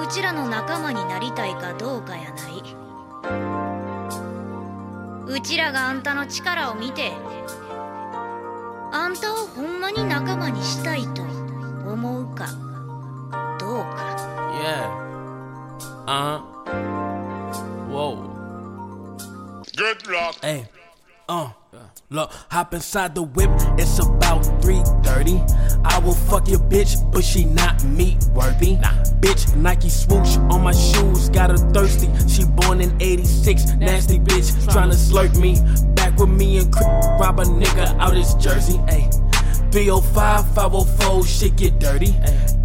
うちらの仲間になりたいかどうかやないうちらがあんたの力を見てあんたをほんまに仲間にしたいと思うかどうか Yeah. Uh. Whoa. Good luck. Hey, uh, look, hop inside the whip. It's about 3:30. I will fuck your bitch, but she not me worthy. Nah, bitch, Nike swoosh on my shoes, got her thirsty. She born in '86, nasty bitch, tryna slurp me. Back with me and Chris, rob a nigga out his jersey. Hey. 305, 504, shit get dirty.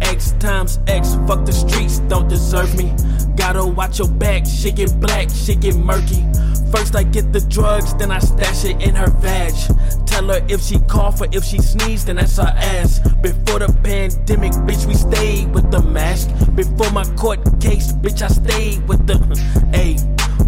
X times X, fuck the streets, don't deserve me. Gotta watch your back, shit get black, shit get murky. First I get the drugs, then I stash it in her vag. Tell her if she cough or if she sneeze, then that's her ass. Before the pandemic, bitch, we stayed with the mask. Before my court case, bitch, I stayed with the. A.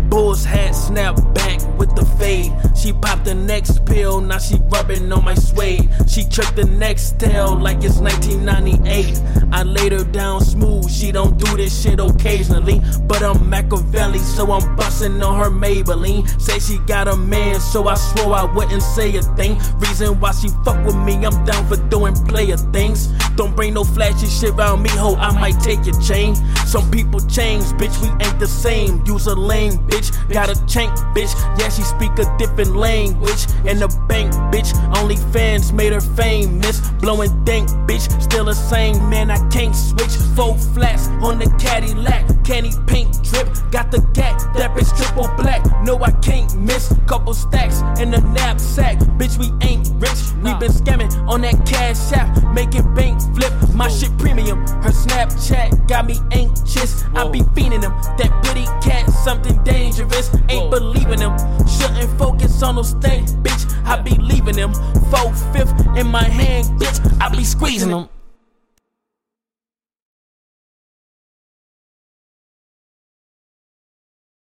Bulls hat snap back with the fade. She popped the next pill, now she rubbing on my suede. She tricked the next tail like it's 1998. I laid her down smooth, she don't do this shit occasionally. But I'm Machiavelli, so I'm busting on her Maybelline. Say she got a man, so I swore I wouldn't say a thing. Reason why she fuck with me, I'm down for doing player things. Don't bring no flashy shit around me, ho, I might take your chain. Some people change, bitch, we ain't the same. Use a lame bitch, got a chank, bitch. Yeah, she speak a different language. In the bank, bitch, only fans made her famous. Blowing dank, bitch, still the same, man, I can't switch. Four flats on the Cadillac, candy paint drip. Got the gat, that bitch triple black. No, I can't miss. Couple stacks in the knapsack, bitch, we ain't rich. We been scamming on that cash app, making bank flip. My shit premium, her Snapchat got me anxious. I be fiending them, that bitty cat, something dangerous. Ain't believing them, on bitch. I be leaving them. Four fifth in my hand, bitch. I be squeezing them.